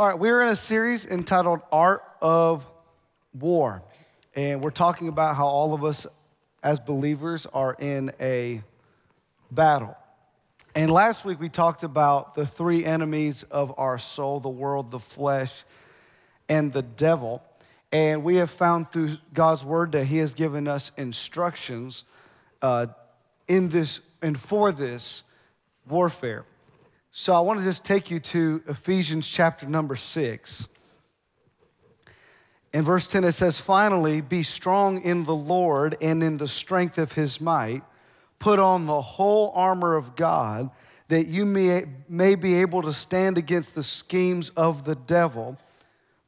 All right, we're in a series entitled Art of War. And we're talking about how all of us as believers are in a battle. And last week we talked about the three enemies of our soul the world, the flesh, and the devil. And we have found through God's word that He has given us instructions uh, in this and for this warfare. So I want to just take you to Ephesians chapter number six. In verse 10, it says, Finally, be strong in the Lord and in the strength of his might. Put on the whole armor of God, that you may, may be able to stand against the schemes of the devil.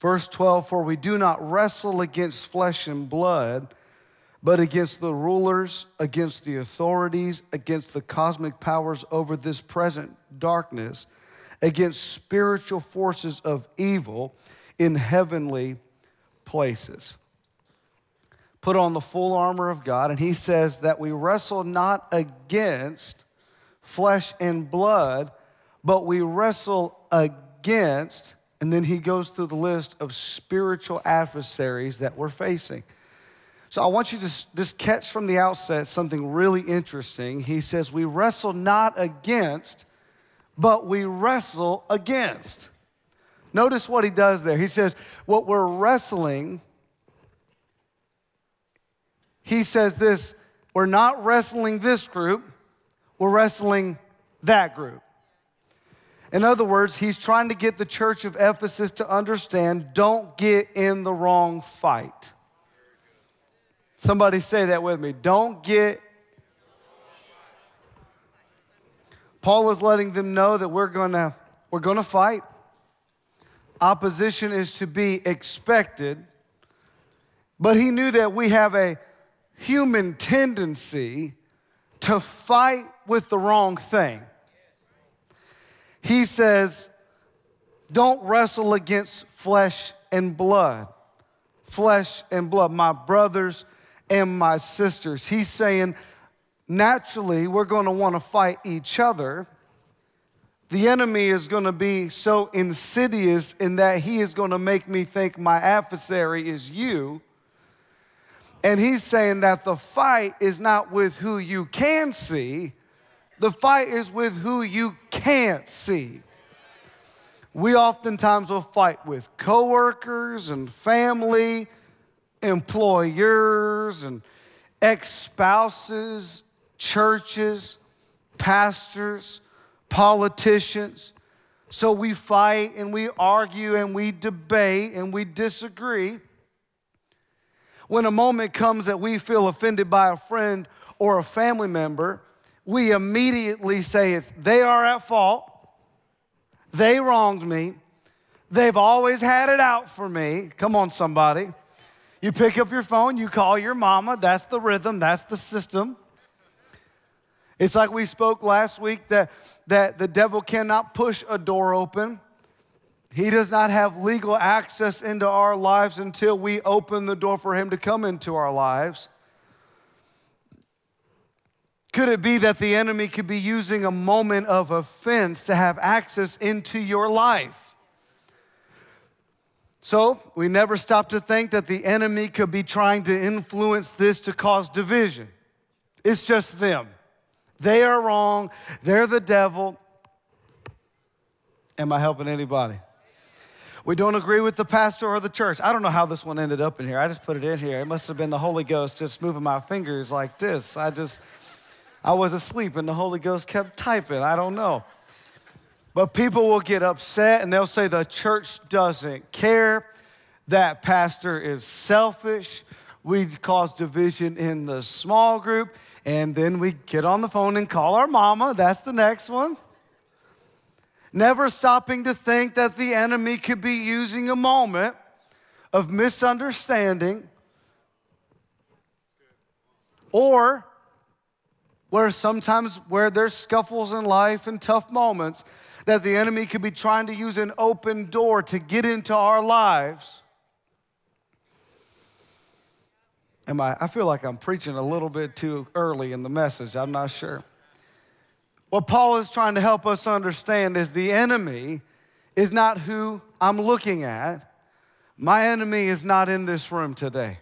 Verse 12, For we do not wrestle against flesh and blood but against the rulers, against the authorities, against the cosmic powers over this present darkness, against spiritual forces of evil in heavenly places. Put on the full armor of God, and he says that we wrestle not against flesh and blood, but we wrestle against, and then he goes through the list of spiritual adversaries that we're facing. So I want you to just catch from the outset something really interesting. He says, We wrestle not against, but we wrestle against. Notice what he does there. He says, What we're wrestling, he says this we're not wrestling this group, we're wrestling that group. In other words, he's trying to get the church of Ephesus to understand don't get in the wrong fight. Somebody say that with me. Don't get. Paul is letting them know that we're gonna, we're gonna fight. Opposition is to be expected. But he knew that we have a human tendency to fight with the wrong thing. He says, don't wrestle against flesh and blood. Flesh and blood. My brothers and my sisters. He's saying, naturally, we're going to want to fight each other. The enemy is going to be so insidious in that he is going to make me think my adversary is you. And he's saying that the fight is not with who you can see, the fight is with who you can't see. We oftentimes will fight with coworkers and family employers and ex spouses, churches, pastors, politicians. So we fight and we argue and we debate and we disagree. When a moment comes that we feel offended by a friend or a family member, we immediately say it's they are at fault. They wronged me. They've always had it out for me. Come on, somebody. You pick up your phone, you call your mama. That's the rhythm, that's the system. It's like we spoke last week that, that the devil cannot push a door open. He does not have legal access into our lives until we open the door for him to come into our lives. Could it be that the enemy could be using a moment of offense to have access into your life? So we never stop to think that the enemy could be trying to influence this to cause division. It's just them. They are wrong. They're the devil. Am I helping anybody? We don't agree with the pastor or the church. I don't know how this one ended up in here. I just put it in here. It must have been the Holy Ghost just moving my fingers like this. I just, I was asleep and the Holy Ghost kept typing. I don't know. But people will get upset and they'll say the church doesn't care, that pastor is selfish. We cause division in the small group, and then we get on the phone and call our mama. That's the next one. Never stopping to think that the enemy could be using a moment of misunderstanding or where sometimes where there's scuffles in life and tough moments that the enemy could be trying to use an open door to get into our lives. Am I? I feel like I'm preaching a little bit too early in the message. I'm not sure. What Paul is trying to help us understand is the enemy is not who I'm looking at. My enemy is not in this room today.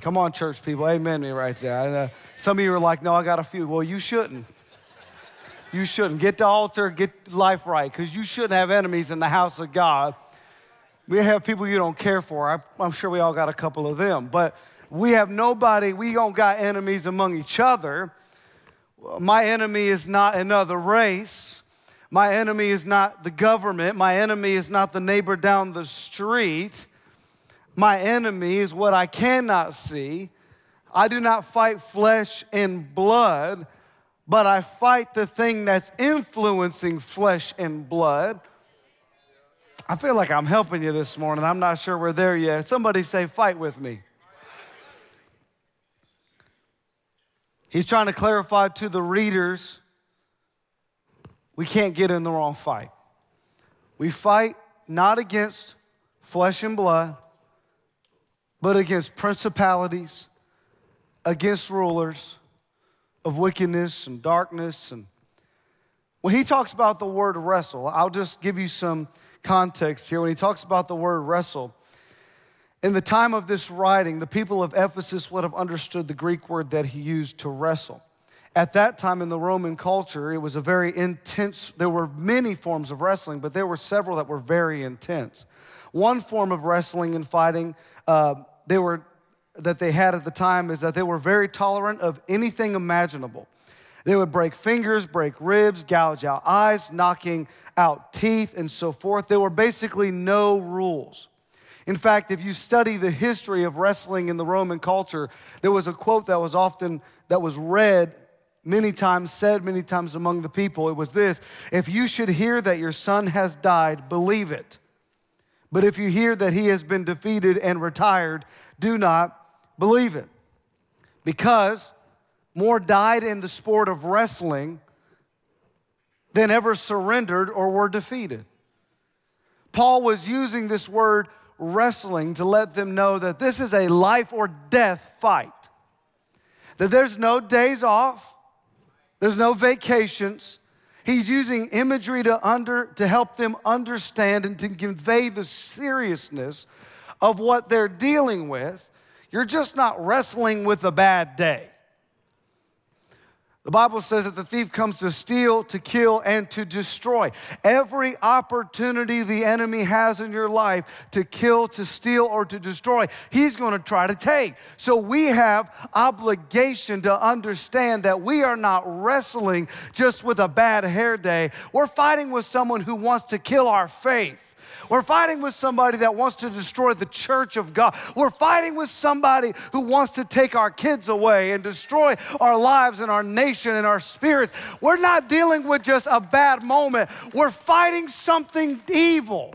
Come on, church people. Amen me right there. Some of you are like, no, I got a few. Well, you shouldn't. You shouldn't. Get the altar, get life right, because you shouldn't have enemies in the house of God. We have people you don't care for. I, am sure we all got a couple of them. But we have nobody, we don't got enemies among each other. My enemy is not another race. My enemy is not the government. My enemy is not the neighbor down the street. My enemy is what I cannot see. I do not fight flesh and blood, but I fight the thing that's influencing flesh and blood. I feel like I'm helping you this morning. I'm not sure we're there yet. Somebody say, fight with me. He's trying to clarify to the readers we can't get in the wrong fight. We fight not against flesh and blood, but against principalities, against rulers of wickedness and darkness. And when he talks about the word wrestle, I'll just give you some context here. When he talks about the word wrestle, in the time of this writing, the people of Ephesus would have understood the Greek word that he used to wrestle. At that time in the Roman culture, it was a very intense, there were many forms of wrestling, but there were several that were very intense. One form of wrestling and fighting uh, they were, that they had at the time is that they were very tolerant of anything imaginable. They would break fingers, break ribs, gouge out eyes, knocking out teeth, and so forth. There were basically no rules. In fact, if you study the history of wrestling in the Roman culture, there was a quote that was often that was read many times, said many times among the people. It was this: If you should hear that your son has died, believe it. But if you hear that he has been defeated and retired, do not believe it. Because more died in the sport of wrestling than ever surrendered or were defeated. Paul was using this word wrestling to let them know that this is a life or death fight. That there's no days off, there's no vacations, He's using imagery to, under, to help them understand and to convey the seriousness of what they're dealing with. You're just not wrestling with a bad day. The Bible says that the thief comes to steal, to kill, and to destroy. Every opportunity the enemy has in your life to kill, to steal, or to destroy, he's going to try to take. So we have obligation to understand that we are not wrestling just with a bad hair day. We're fighting with someone who wants to kill our faith. We're fighting with somebody that wants to destroy the church of God. We're fighting with somebody who wants to take our kids away and destroy our lives and our nation and our spirits. We're not dealing with just a bad moment, we're fighting something evil.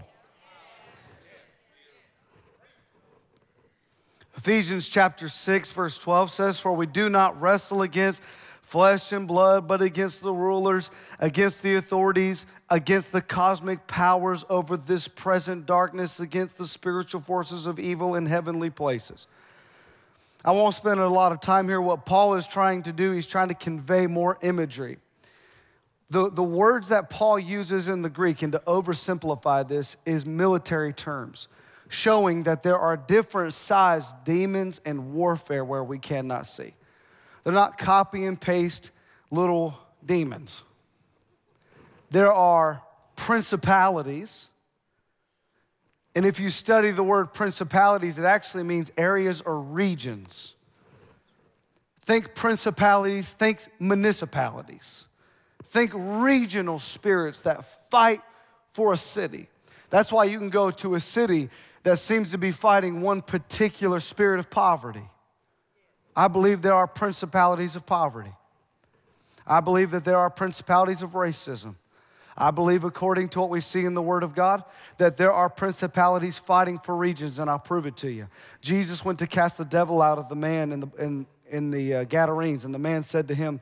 Ephesians chapter 6, verse 12 says, For we do not wrestle against flesh and blood, but against the rulers, against the authorities, against the cosmic powers over this present darkness, against the spiritual forces of evil in heavenly places. I won't spend a lot of time here. What Paul is trying to do, he's trying to convey more imagery. The, the words that Paul uses in the Greek, and to oversimplify this, is military terms, showing that there are different sized demons and warfare where we cannot see. They're not copy and paste little demons. There are principalities. And if you study the word principalities, it actually means areas or regions. Think principalities, think municipalities, think regional spirits that fight for a city. That's why you can go to a city that seems to be fighting one particular spirit of poverty. I believe there are principalities of poverty. I believe that there are principalities of racism. I believe, according to what we see in the Word of God, that there are principalities fighting for regions, and I'll prove it to you. Jesus went to cast the devil out of the man in the, in, in the uh, Gadarenes, and the man said to him,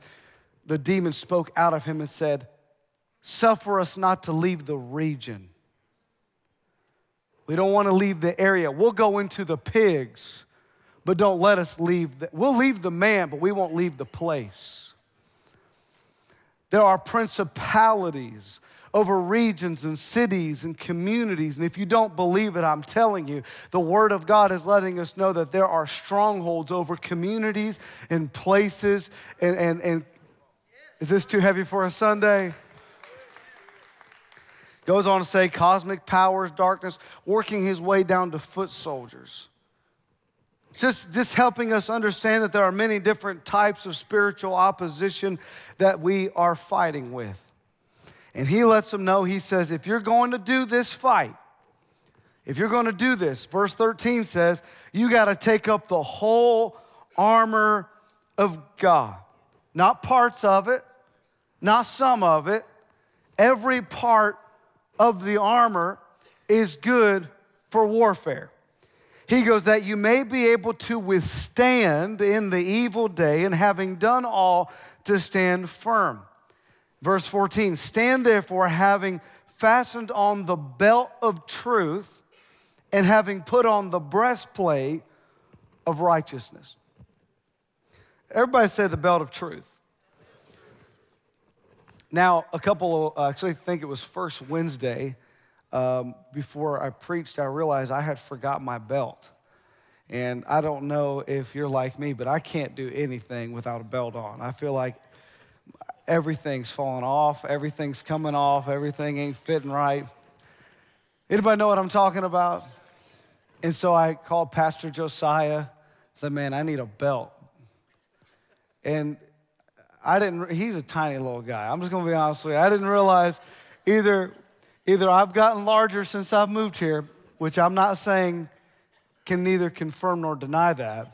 The demon spoke out of him and said, Suffer us not to leave the region. We don't want to leave the area. We'll go into the pigs but don't let us leave. The, we'll leave the man, but we won't leave the place. There are principalities over regions and cities and communities. And if you don't believe it, I'm telling you, the Word of God is letting us know that there are strongholds over communities and places. And, and, and is this too heavy for a Sunday? Goes on to say cosmic powers, darkness, working his way down to foot soldiers. Just, just helping us understand that there are many different types of spiritual opposition that we are fighting with. And he lets them know, he says, if you're going to do this fight, if you're going to do this, verse 13 says, you got to take up the whole armor of God. Not parts of it, not some of it. Every part of the armor is good for warfare. He goes, that you may be able to withstand in the evil day, and having done all, to stand firm. Verse 14 Stand therefore, having fastened on the belt of truth, and having put on the breastplate of righteousness. Everybody say the belt of truth. Now, a couple of, actually, I think it was first Wednesday um, before I preached, I realized I had forgot my belt. And I don't know if you're like me, but I can't do anything without a belt on. I feel like everything's falling off, everything's coming off, everything ain't fitting right. Anybody know what I'm talking about? And so I called Pastor Josiah, said, Man, I need a belt. And I didn't, he's a tiny little guy. I'm just gonna be honest with you. I didn't realize either Either I've gotten larger since I've moved here, which I'm not saying can neither confirm nor deny that.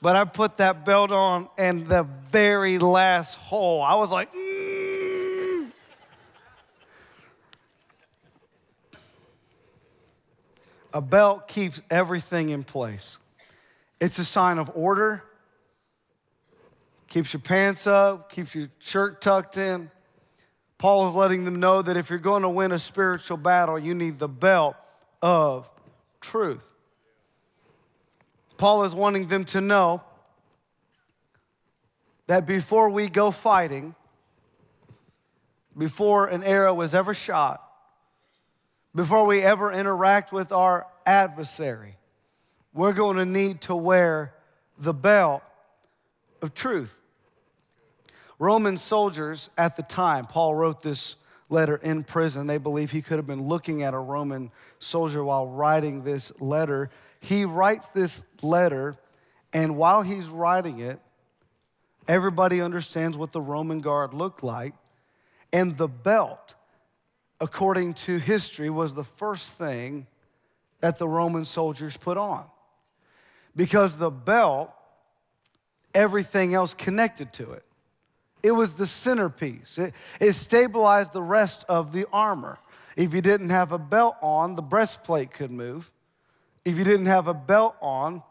but I put that belt on, and the very last hole, I was like, mm. A belt keeps everything in place. It's a sign of order, keeps your pants up, keeps your shirt tucked in. Paul is letting them know that if you're going to win a spiritual battle, you need the belt of truth. Paul is wanting them to know that before we go fighting, before an arrow is ever shot, before we ever interact with our adversary, we're going to need to wear the belt of truth. Roman soldiers at the time, Paul wrote this letter in prison. They believe he could have been looking at a Roman soldier while writing this letter. He writes this letter, and while he's writing it, everybody understands what the Roman guard looked like. And the belt, according to history, was the first thing that the Roman soldiers put on. Because the belt, everything else connected to it. It was the centerpiece. It, it stabilized the rest of the armor. If you didn't have a belt on, the breastplate could move. If you didn't have a belt on,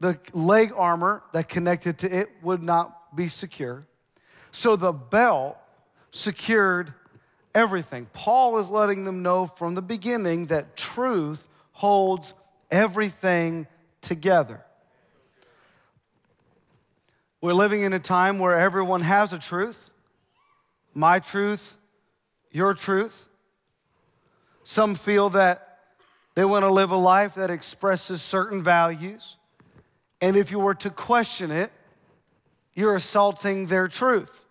the leg armor that connected to it would not be secure. So the belt secured everything. Paul is letting them know from the beginning that truth holds everything together. We're living in a time where everyone has a truth my truth, your truth. Some feel that they want to live a life that expresses certain values. And if you were to question it, you're assaulting their truth.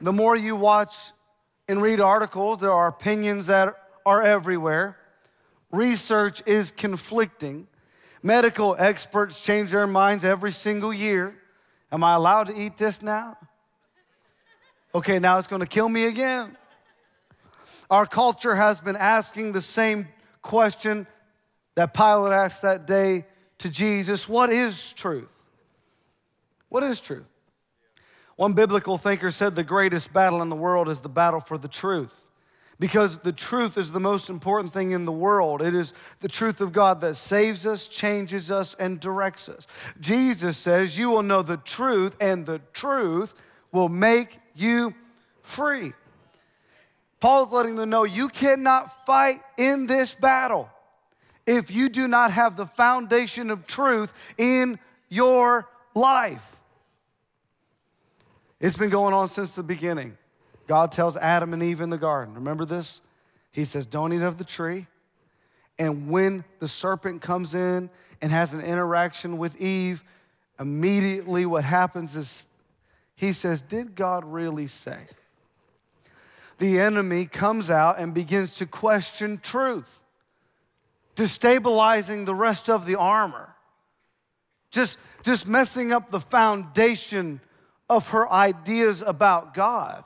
The more you watch and read articles, there are opinions that are everywhere. Research is conflicting. Medical experts change their minds every single year. Am I allowed to eat this now? Okay, now it's going to kill me again. Our culture has been asking the same question that Pilate asked that day to Jesus What is truth? What is truth? One biblical thinker said the greatest battle in the world is the battle for the truth because the truth is the most important thing in the world. It is the truth of God that saves us, changes us, and directs us. Jesus says, You will know the truth, and the truth will make you free. Paul's letting them know you cannot fight in this battle if you do not have the foundation of truth in your life. It's been going on since the beginning. God tells Adam and Eve in the garden, remember this? He says, Don't eat of the tree. And when the serpent comes in and has an interaction with Eve, immediately what happens is he says, Did God really say? The enemy comes out and begins to question truth, destabilizing the rest of the armor, just, just messing up the foundation of her ideas about God.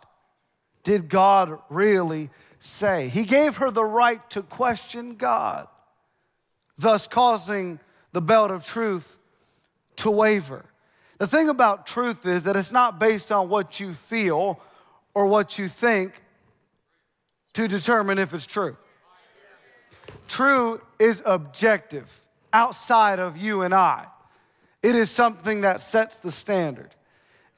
Did God really say? He gave her the right to question God, thus causing the belt of truth to waver. The thing about truth is that it's not based on what you feel or what you think to determine if it's true. True is objective, outside of you and I. It is something that sets the standard.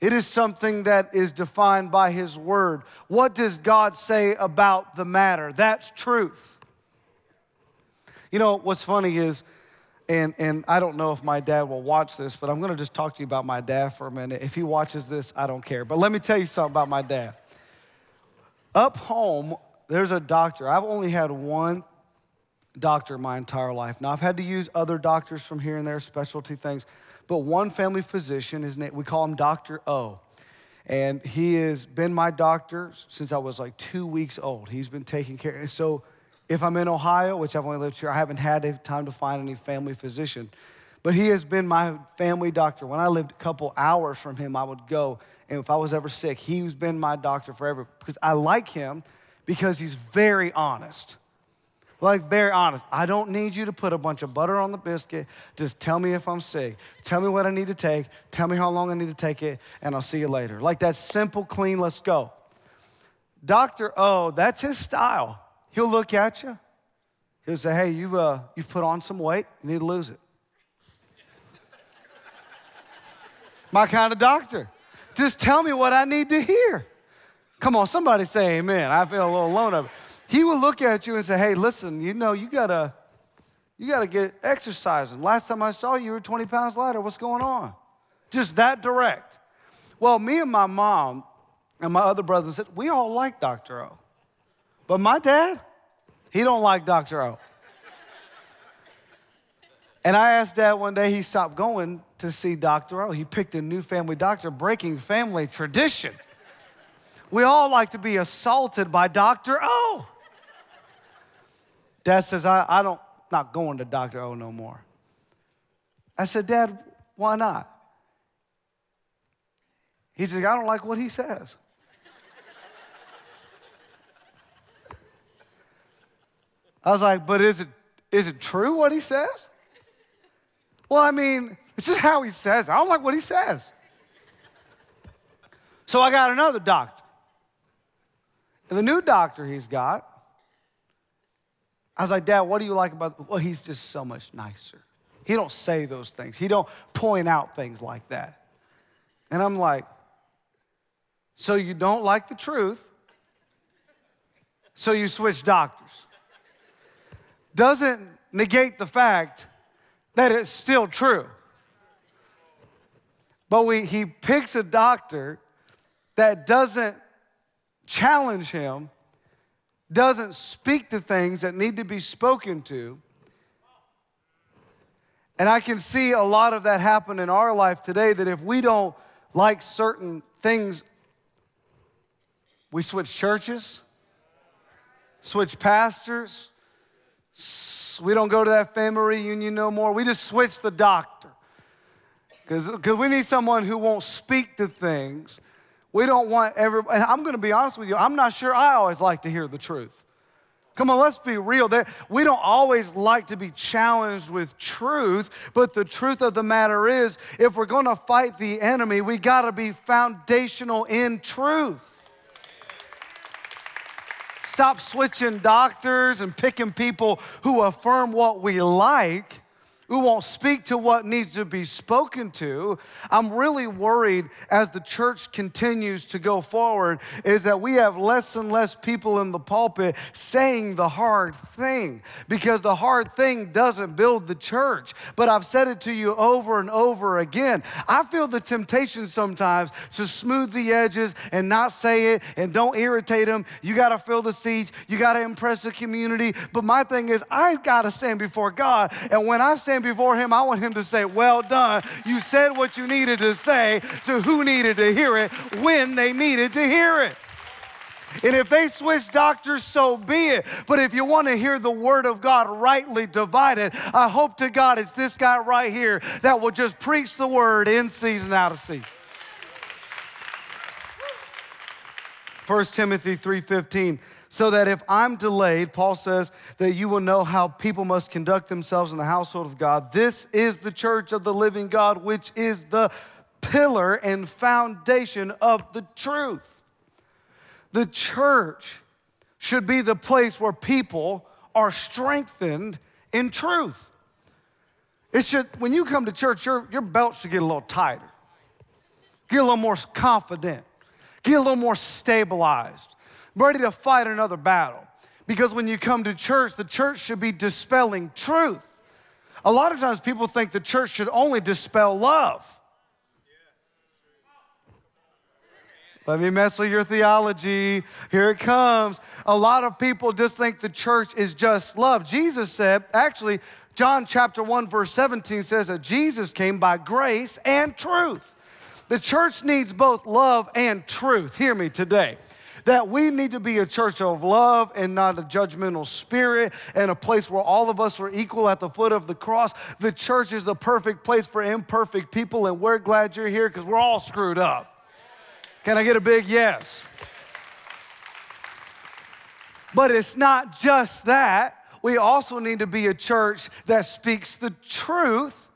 It is something that is defined by His Word. What does God say about the matter? That's truth. You know, what's funny is, and, and I don't know if my dad will watch this, but I'm gonna just talk to you about my dad for a minute. If he watches this, I don't care. But let me tell you something about my dad. Up home, there's a doctor. I've only had one doctor my entire life. Now, I've had to use other doctors from here and there, specialty things. But one family physician, his name, we call him Dr. O. And he has been my doctor since I was like two weeks old. He's been taking care. And so if I'm in Ohio, which I've only lived here, I haven't had time to find any family physician. But he has been my family doctor. When I lived a couple hours from him, I would go. And if I was ever sick, he's been my doctor forever because I like him because he's very honest like very honest. I don't need you to put a bunch of butter on the biscuit. Just tell me if I'm sick. Tell me what I need to take. Tell me how long I need to take it, and I'll see you later. Like that simple, clean, let's go. Dr. O, that's his style. He'll look at you. He'll say, hey, you've, uh, you've put on some weight. You need to lose it. My kind of doctor. Just tell me what I need to hear. Come on, somebody say amen. I feel a little alone of it. He will look at you and say, hey, listen, you know, you gotta, you gotta get exercising. Last time I saw you, you were 20 pounds lighter. What's going on? Just that direct. Well, me and my mom and my other brothers said, we all like Dr. O. But my dad, he don't like Dr. O. And I asked dad one day, he stopped going to see Dr. O. He picked a new family doctor, breaking family tradition. We all like to be assaulted by Dr. O. Dad says, I, I don't, not going to Dr. O no more. I said, Dad, why not? He said, I don't like what he says. I was like, but is it, is it true what he says? Well, I mean, it's just how he says. I don't like what he says. So I got another doctor. And the new doctor he's got I was like, Dad, what do you like about? Well, he's just so much nicer. He don't say those things. He don't point out things like that. And I'm like, so you don't like the truth, so you switch doctors. Doesn't negate the fact that it's still true. But we, he picks a doctor that doesn't challenge him doesn't speak to things that need to be spoken to. And I can see a lot of that happen in our life today that if we don't like certain things, we switch churches, switch pastors, we don't go to that family reunion no more. We just switch the doctor. Because we need someone who won't speak to things we don't want everybody, and I'm to be honest with you, I'm not sure I always like to hear the truth. Come on, let's be real. We don't always like to be challenged with truth, but the truth of the matter is, if we're to fight the enemy, we got to be foundational in truth. Stop switching doctors and picking people who affirm what we like we won't speak to what needs to be spoken to. I'm really worried as the church continues to go forward is that we have less and less people in the pulpit saying the hard thing because the hard thing doesn't build the church. But I've said it to you over and over again. I feel the temptation sometimes to smooth the edges and not say it and don't irritate them. You got to fill the seats, you got to impress the community. But my thing is, I've got to stand before God. And when I before Him, I want Him to say, Well done. You said what you needed to say to who needed to hear it when they needed to hear it. And if they switch doctors, so be it. But if you want to hear the word of God rightly divided, I hope to God it's this guy right here that will just preach the word in season, out of season. 1 Timothy 3:15 so that if I'm delayed, Paul says that you will know how people must conduct themselves in the household of God. This is the church of the living God, which is the pillar and foundation of the truth. The church should be the place where people are strengthened in truth. It should, when you come to church, your, your belt should get a little tighter, get a little more confident, get a little more stabilized ready to fight another battle. Because when you come to church, the church should be dispelling truth. A lot of times people think the church should only dispel love. Let me mess with your theology. Here it comes. A lot of people just think the church is just love. Jesus said, actually, John chapter 1, verse 17 says that Jesus came by grace and truth. The church needs both love and truth. Hear me today that we need to be a church of love and not a judgmental spirit and a place where all of us are equal at the foot of the cross. The church is the perfect place for imperfect people, and we're glad you're here because we're all screwed up. Can I get a big yes? But it's not just that. We also need to be a church that speaks the truth.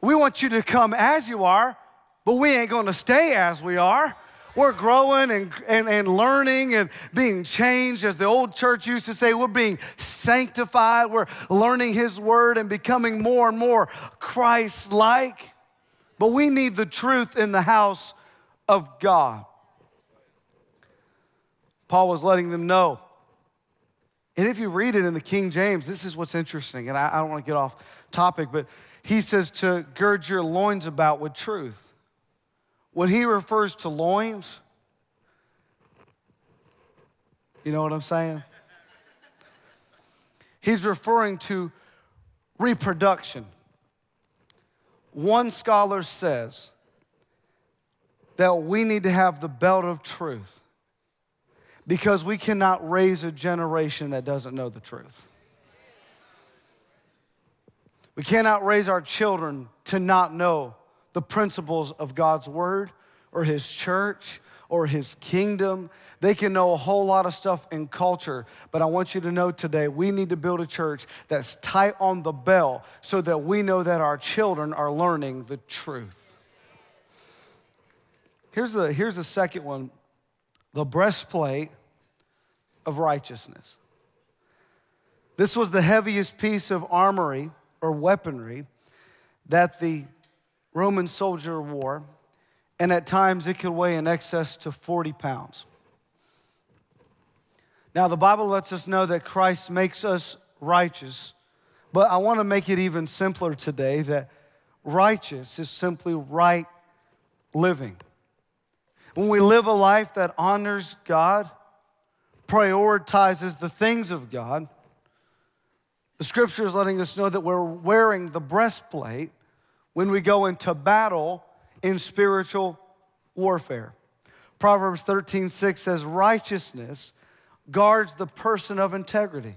We want you to come as you are, but we ain't gonna stay as we are. We're growing and, and, and learning and being changed. As the old church used to say, we're being sanctified. We're learning His word and becoming more and more Christ like. But we need the truth in the house of God. Paul was letting them know. And if you read it in the King James, this is what's interesting. And I, I don't want to get off topic, but he says to gird your loins about with truth. When he refers to loins, you know what I'm saying? He's referring to reproduction. One scholar says that we need to have the belt of truth because we cannot raise a generation that doesn't know the truth. We cannot raise our children to not know the principles of God's word or his church or his kingdom. They can know a whole lot of stuff in culture, but I want you to know today we need to build a church that's tight on the bell so that we know that our children are learning the truth. Here's the, here's the second one the breastplate of righteousness. This was the heaviest piece of armory or weaponry that the Roman soldier wore, and at times it could weigh in excess to 40 pounds. Now, the Bible lets us know that Christ makes us righteous, but I want to make it even simpler today that righteous is simply right living. When we live a life that honors God, prioritizes the things of God, the scripture is letting us know that we're wearing the breastplate when we go into battle in spiritual warfare. Proverbs 13, 6 says, Righteousness guards the person of integrity.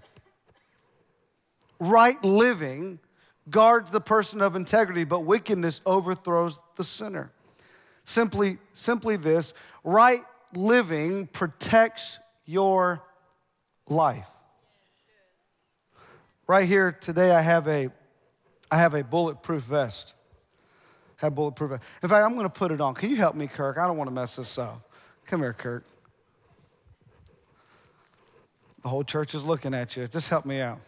Right living guards the person of integrity, but wickedness overthrows the sinner. Simply, simply this right living protects your life. Right here today, I have a, I have a bulletproof vest have bulletproof. In fact, I'm going to put it on. Can you help me, Kirk? I don't want to mess this up. Come here, Kirk. The whole church is looking at you. Just help me out.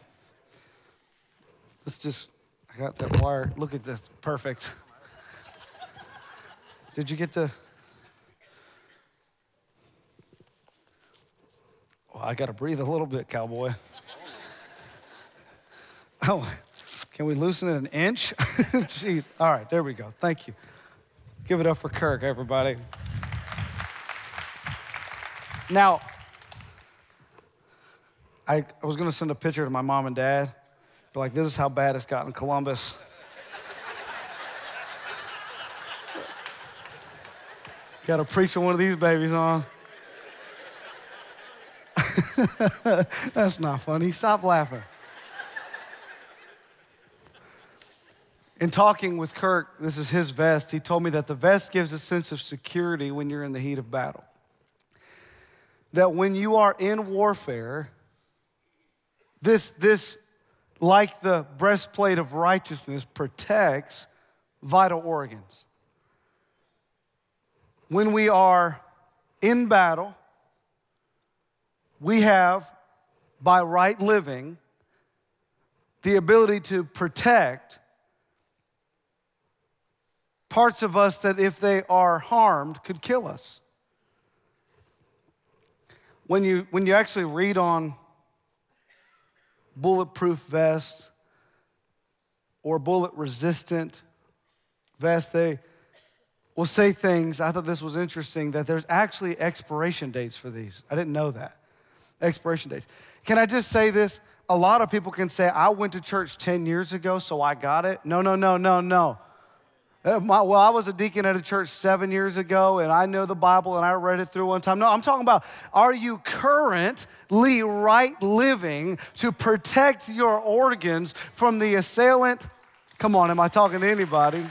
Let's just, I got that wire. Look at this. Perfect. Did you get to? Well, I got to breathe a little bit, cowboy. Oh, can we loosen it an inch? Jeez. All right, there we go. Thank you. Give it up for Kirk, everybody. Now, I, I was going to send a picture to my mom and dad. Be like, this is how bad it's gotten in Columbus. Got to preach on one of these babies on. That's not funny. Stop laughing. In talking with Kirk, this is his vest, he told me that the vest gives a sense of security when you're in the heat of battle. That when you are in warfare, this, this like the breastplate of righteousness, protects vital organs. When we are in battle, we have, by right living, the ability to protect parts of us that, if they are harmed, could kill us. When you, when you actually read on bulletproof vest or bullet resistant vest, they will say things. I thought this was interesting that there's actually expiration dates for these. I didn't know that. Expiration dates. Can I just say this? A lot of people can say, I went to church 10 years ago, so I got it. No, no, no, no, no. Uh, my, well, I was a deacon at a church seven years ago, and I know the Bible and I read it through one time. No, I'm talking about are you currently right living to protect your organs from the assailant? Come on, am I talking to anybody?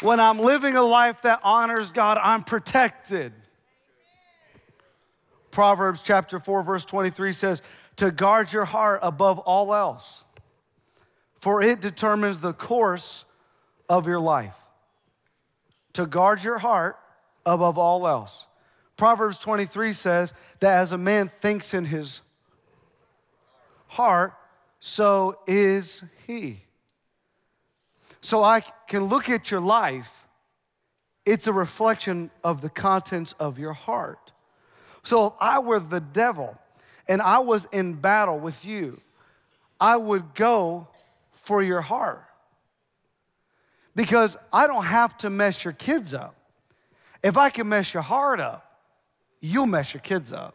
When I'm living a life that honors God, I'm protected. Proverbs chapter 4, verse 23 says, To guard your heart above all else for it determines the course of your life. To guard your heart above all else. Proverbs 23 says that as a man thinks in his heart, so is he. So I can look at your life, it's a reflection of the contents of your heart. So if I were the devil and I was in battle with you, I would go for your heart. Because I don't have to mess your kids up. If I can mess your heart up, you'll mess your kids up.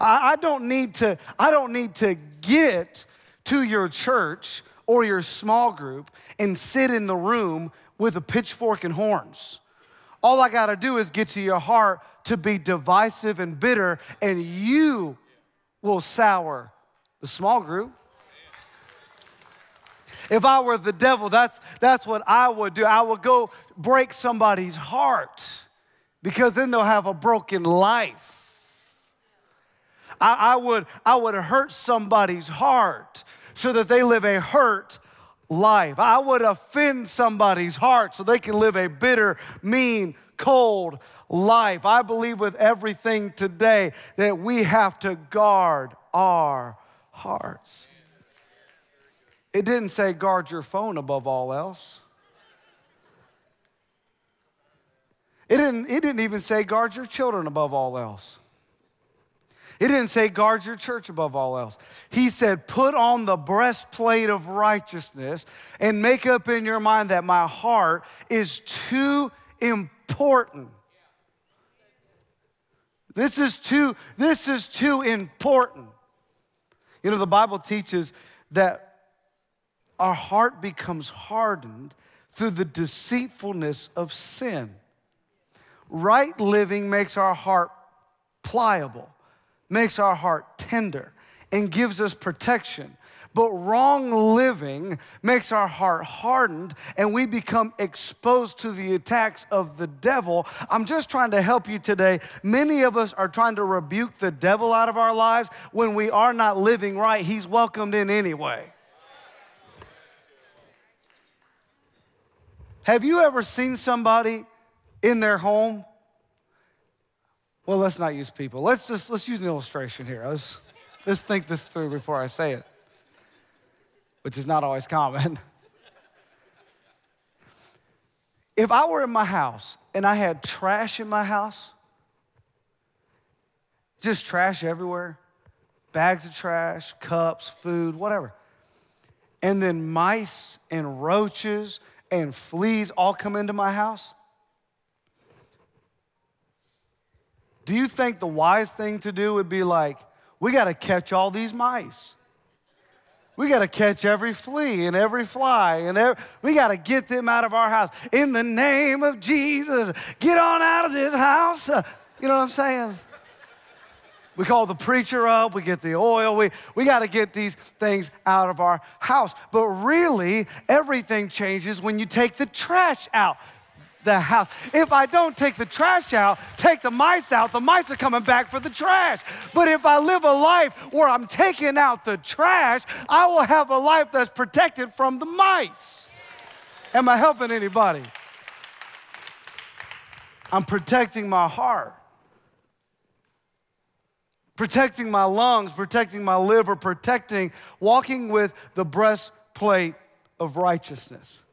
I, I don't need to, I don't need to get to your church or your small group and sit in the room with a pitchfork and horns. All I gotta do is get to your heart to be divisive and bitter, and you will sour the small group. If I were the devil, that's, that's what I would do. I would go break somebody's heart because then they'll have a broken life. I, I, would, I would hurt somebody's heart so that they live a hurt life. I would offend somebody's heart so they can live a bitter, mean, cold life. I believe with everything today that we have to guard our hearts. It didn't say guard your phone above all else. It didn't, it didn't even say guard your children above all else. It didn't say guard your church above all else. He said, put on the breastplate of righteousness and make up in your mind that my heart is too important. This is too, this is too important. You know, the Bible teaches that our heart becomes hardened through the deceitfulness of sin. Right living makes our heart pliable, makes our heart tender, and gives us protection. But wrong living makes our heart hardened and we become exposed to the attacks of the devil. I'm just trying to help you today. Many of us are trying to rebuke the devil out of our lives when we are not living right. He's welcomed in anyway. Have you ever seen somebody in their home? Well, let's not use people. Let's just let's use an illustration here. Let's let's think this through before I say it. which is not always common. if I were in my house and I had trash in my house, just trash everywhere, bags of trash, cups, food, whatever, and then mice and roaches and fleas all come into my house, do you think the wise thing to do would be like, we got to catch all these mice? We got to catch every flea and every fly, and every, we got to get them out of our house. In the name of Jesus, get on out of this house. You know what I'm saying? We call the preacher up, we get the oil, we, we got to get these things out of our house. But really, everything changes when you take the trash out the house. If I don't take the trash out, take the mice out, the mice are coming back for the trash. But if I live a life where I'm taking out the trash, I will have a life that's protected from the mice. Am I helping anybody? I'm protecting my heart protecting my lungs, protecting my liver, protecting, walking with the breastplate of righteousness.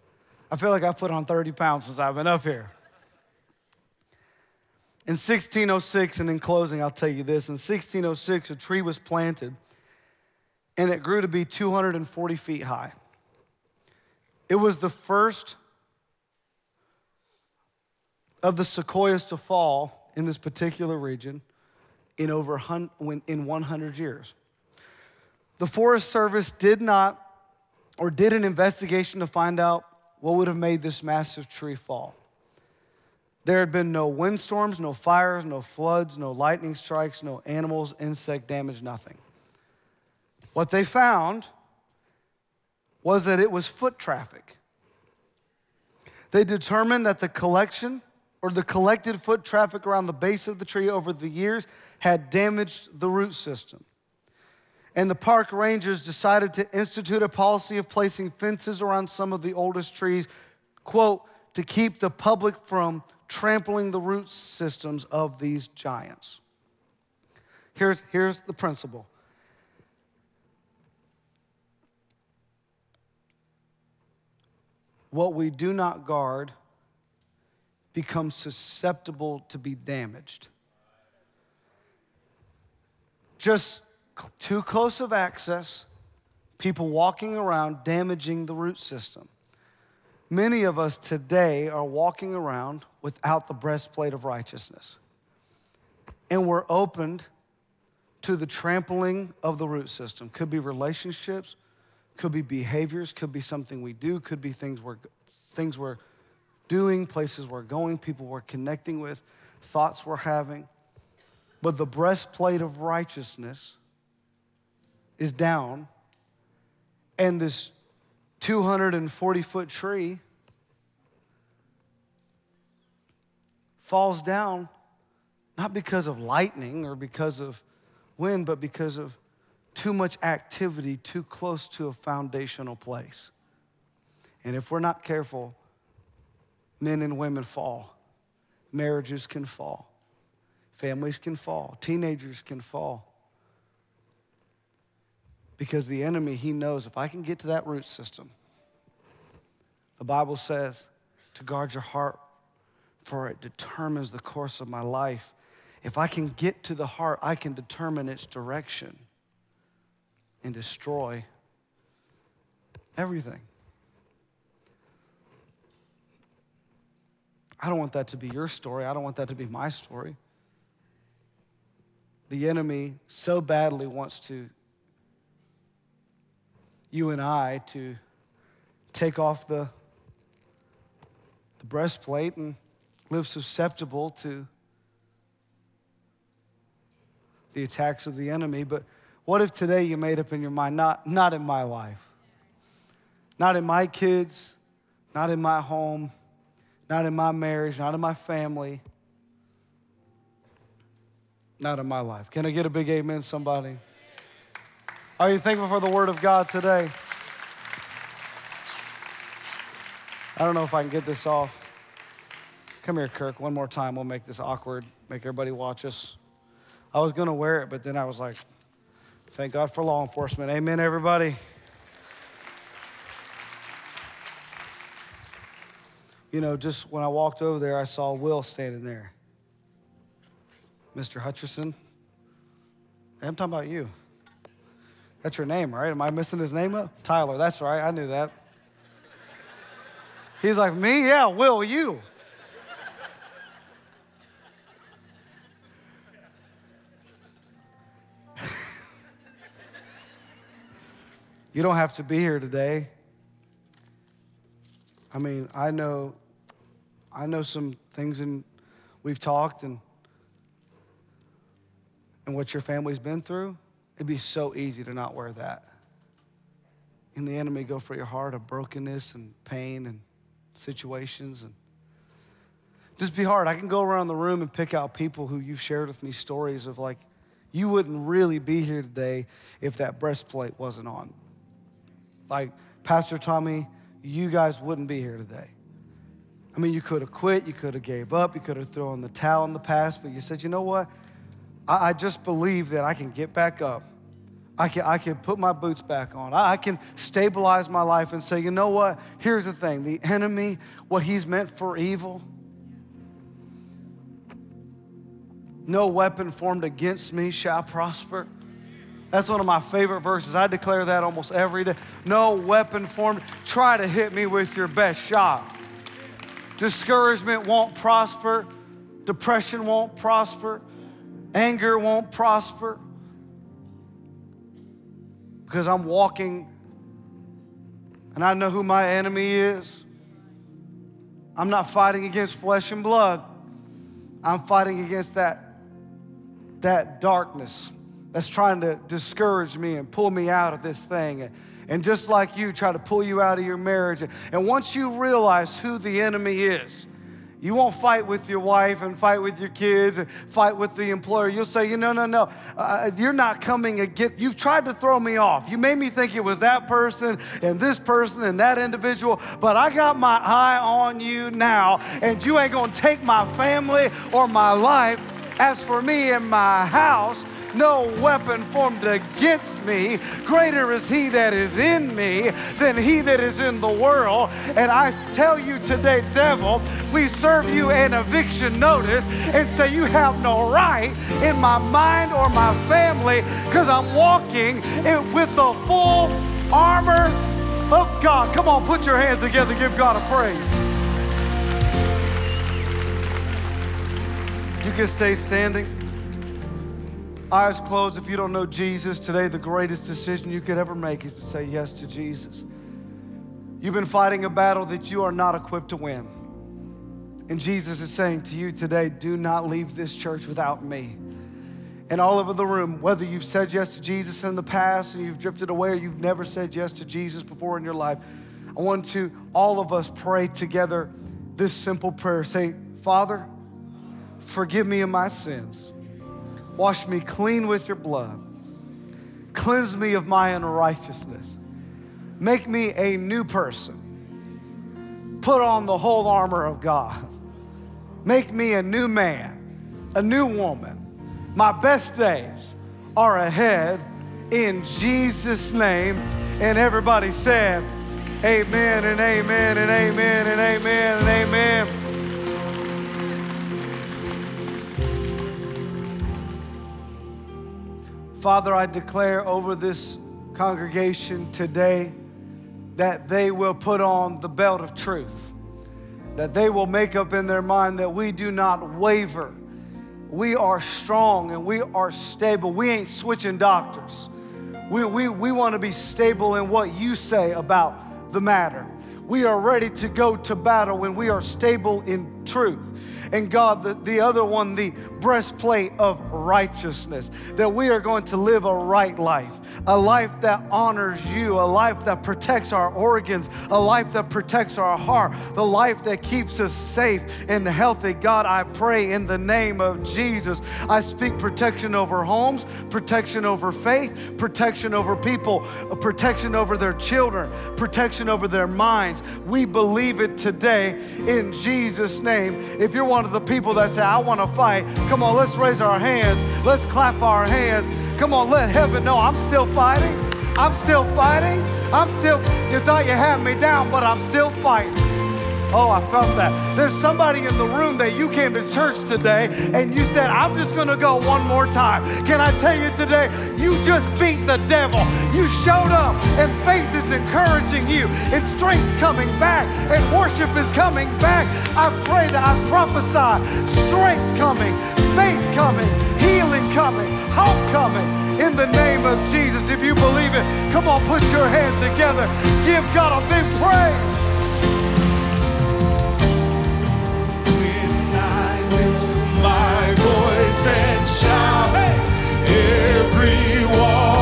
I feel like I've put on 30 pounds since I've been up here. In 1606, and in closing, I'll tell you this in 1606, a tree was planted and it grew to be 240 feet high. It was the first of the sequoias to fall in this particular region in over in 100 years. The Forest Service did not or did an investigation to find out what would have made this massive tree fall. There had been no windstorms, no fires, no floods, no lightning strikes, no animals, insect damage, nothing. What they found was that it was foot traffic. They determined that the collection or the collected foot traffic around the base of the tree over the years had damaged the root system. And the park rangers decided to institute a policy of placing fences around some of the oldest trees, quote, to keep the public from trampling the root systems of these giants. Here's, here's the principle what we do not guard becomes susceptible to be damaged. Just too close of access, people walking around damaging the root system. Many of us today are walking around without the breastplate of righteousness. And we're opened to the trampling of the root system. Could be relationships, could be behaviors, could be something we do, could be things we're, things we're doing, places we're going, people we're connecting with, thoughts we're having. But the breastplate of righteousness is down, and this 240 foot tree falls down not because of lightning or because of wind, but because of too much activity too close to a foundational place. And if we're not careful, men and women fall, marriages can fall, families can fall, teenagers can fall. Because the enemy, he knows if I can get to that root system, the Bible says to guard your heart, for it determines the course of my life. If I can get to the heart, I can determine its direction and destroy everything. I don't want that to be your story. I don't want that to be my story. The enemy so badly wants to, you and I, to take off the, the breastplate and live susceptible to the attacks of the enemy. But what if today you made up in your mind, not, not in my life, not in my kids, not in my home, not in my marriage, not in my family, not in my life. Can I get a big amen, somebody? Are you thankful for the word of God today? I don't know if I can get this off. Come here, Kirk, one more time. We'll make this awkward, make everybody watch us. I was going to wear it, but then I was like, thank God for law enforcement. Amen, everybody. You know, just when I walked over there, I saw Will standing there. Mr. Hutcherson. I'm talking about you. That's your name, right? Am I missing his name up? Tyler, that's right. I knew that. He's like, Me? Yeah, Will, you. you don't have to be here today. I mean, I know I know some things and we've talked and and what your family's been through, it'd be so easy to not wear that. And the enemy go for your heart of brokenness and pain and situations and just be hard. I can go around the room and pick out people who you've shared with me stories of like, you wouldn't really be here today if that breastplate wasn't on. Like, Pastor Tommy, you guys wouldn't be here today. I mean, you could have quit, you could have gave up, you could have thrown the towel in the past, but you said, you know what? I, I just believe that I can get back up. I can, I can put my boots back on. I, I can stabilize my life and say, you know what? Here's the thing the enemy, what he's meant for evil, no weapon formed against me shall prosper. That's one of my favorite verses. I declare that almost every day. No weapon formed. Try to hit me with your best shot. Discouragement won't prosper. Depression won't prosper. Anger won't prosper. Because I'm walking and I know who my enemy is. I'm not fighting against flesh and blood. I'm fighting against that, that darkness that's trying to discourage me and pull me out of this thing and just like you, try to pull you out of your marriage. And once you realize who the enemy is, you won't fight with your wife and fight with your kids and fight with the employer. You'll say, you know, no, no, uh, you're not coming again. You've tried to throw me off. You made me think it was that person and this person and that individual, but I got my eye on you now, and you ain't gonna take my family or my life. As for me and my house, no weapon formed against me. Greater is he that is in me than he that is in the world. And I tell you today, devil, we serve you an eviction notice and say you have no right in my mind or my family because I'm walking with the full armor of God. Come on, put your hands together, give God a praise. You can stay standing. Eyes closed. If you don't know Jesus today, the greatest decision you could ever make is to say yes to Jesus. You've been fighting a battle that you are not equipped to win. And Jesus is saying to you today, do not leave this church without me. And all over the room, whether you've said yes to Jesus in the past and you've drifted away or you've never said yes to Jesus before in your life, I want to all of us pray together this simple prayer. Say, Father, forgive me of my sins. Wash me clean with your blood. Cleanse me of my unrighteousness. Make me a new person. Put on the whole armor of God. Make me a new man, a new woman. My best days are ahead in Jesus' name. And everybody said, Amen and amen and amen and amen and amen. Father, I declare over this congregation today that they will put on the belt of truth, that they will make up in their mind that we do not waver. We are strong and we are stable. We ain't switching doctors. We, we, we want to be stable in what you say about the matter. We are ready to go to battle when we are stable in truth and God, the, the other one, the breastplate of righteousness, that we are going to live a right life, a life that honors you, a life that protects our organs, a life that protects our heart, the life that keeps us safe and healthy. God, I pray in the name of Jesus, I speak protection over homes, protection over faith, protection over people, protection over their children, protection over their minds. We believe it today in Jesus' name. If you're one of the people that say, I want to fight, come on, let's raise our hands. Let's clap our hands. Come on, let heaven know I'm still fighting. I'm still fighting. I'm still, you thought you had me down, but I'm still fighting. Oh, I felt that. There's somebody in the room that you came to church today and you said, I'm just going to go one more time. Can I tell you today, you just beat the devil. You showed up and faith is encouraging you and strength's coming back and worship is coming back. I pray that I prophesy strength coming, faith coming, healing coming, hope coming in the name of Jesus. If you believe it, come on, put your hands together. Give God a big praise. my voice and shout, hey! wall.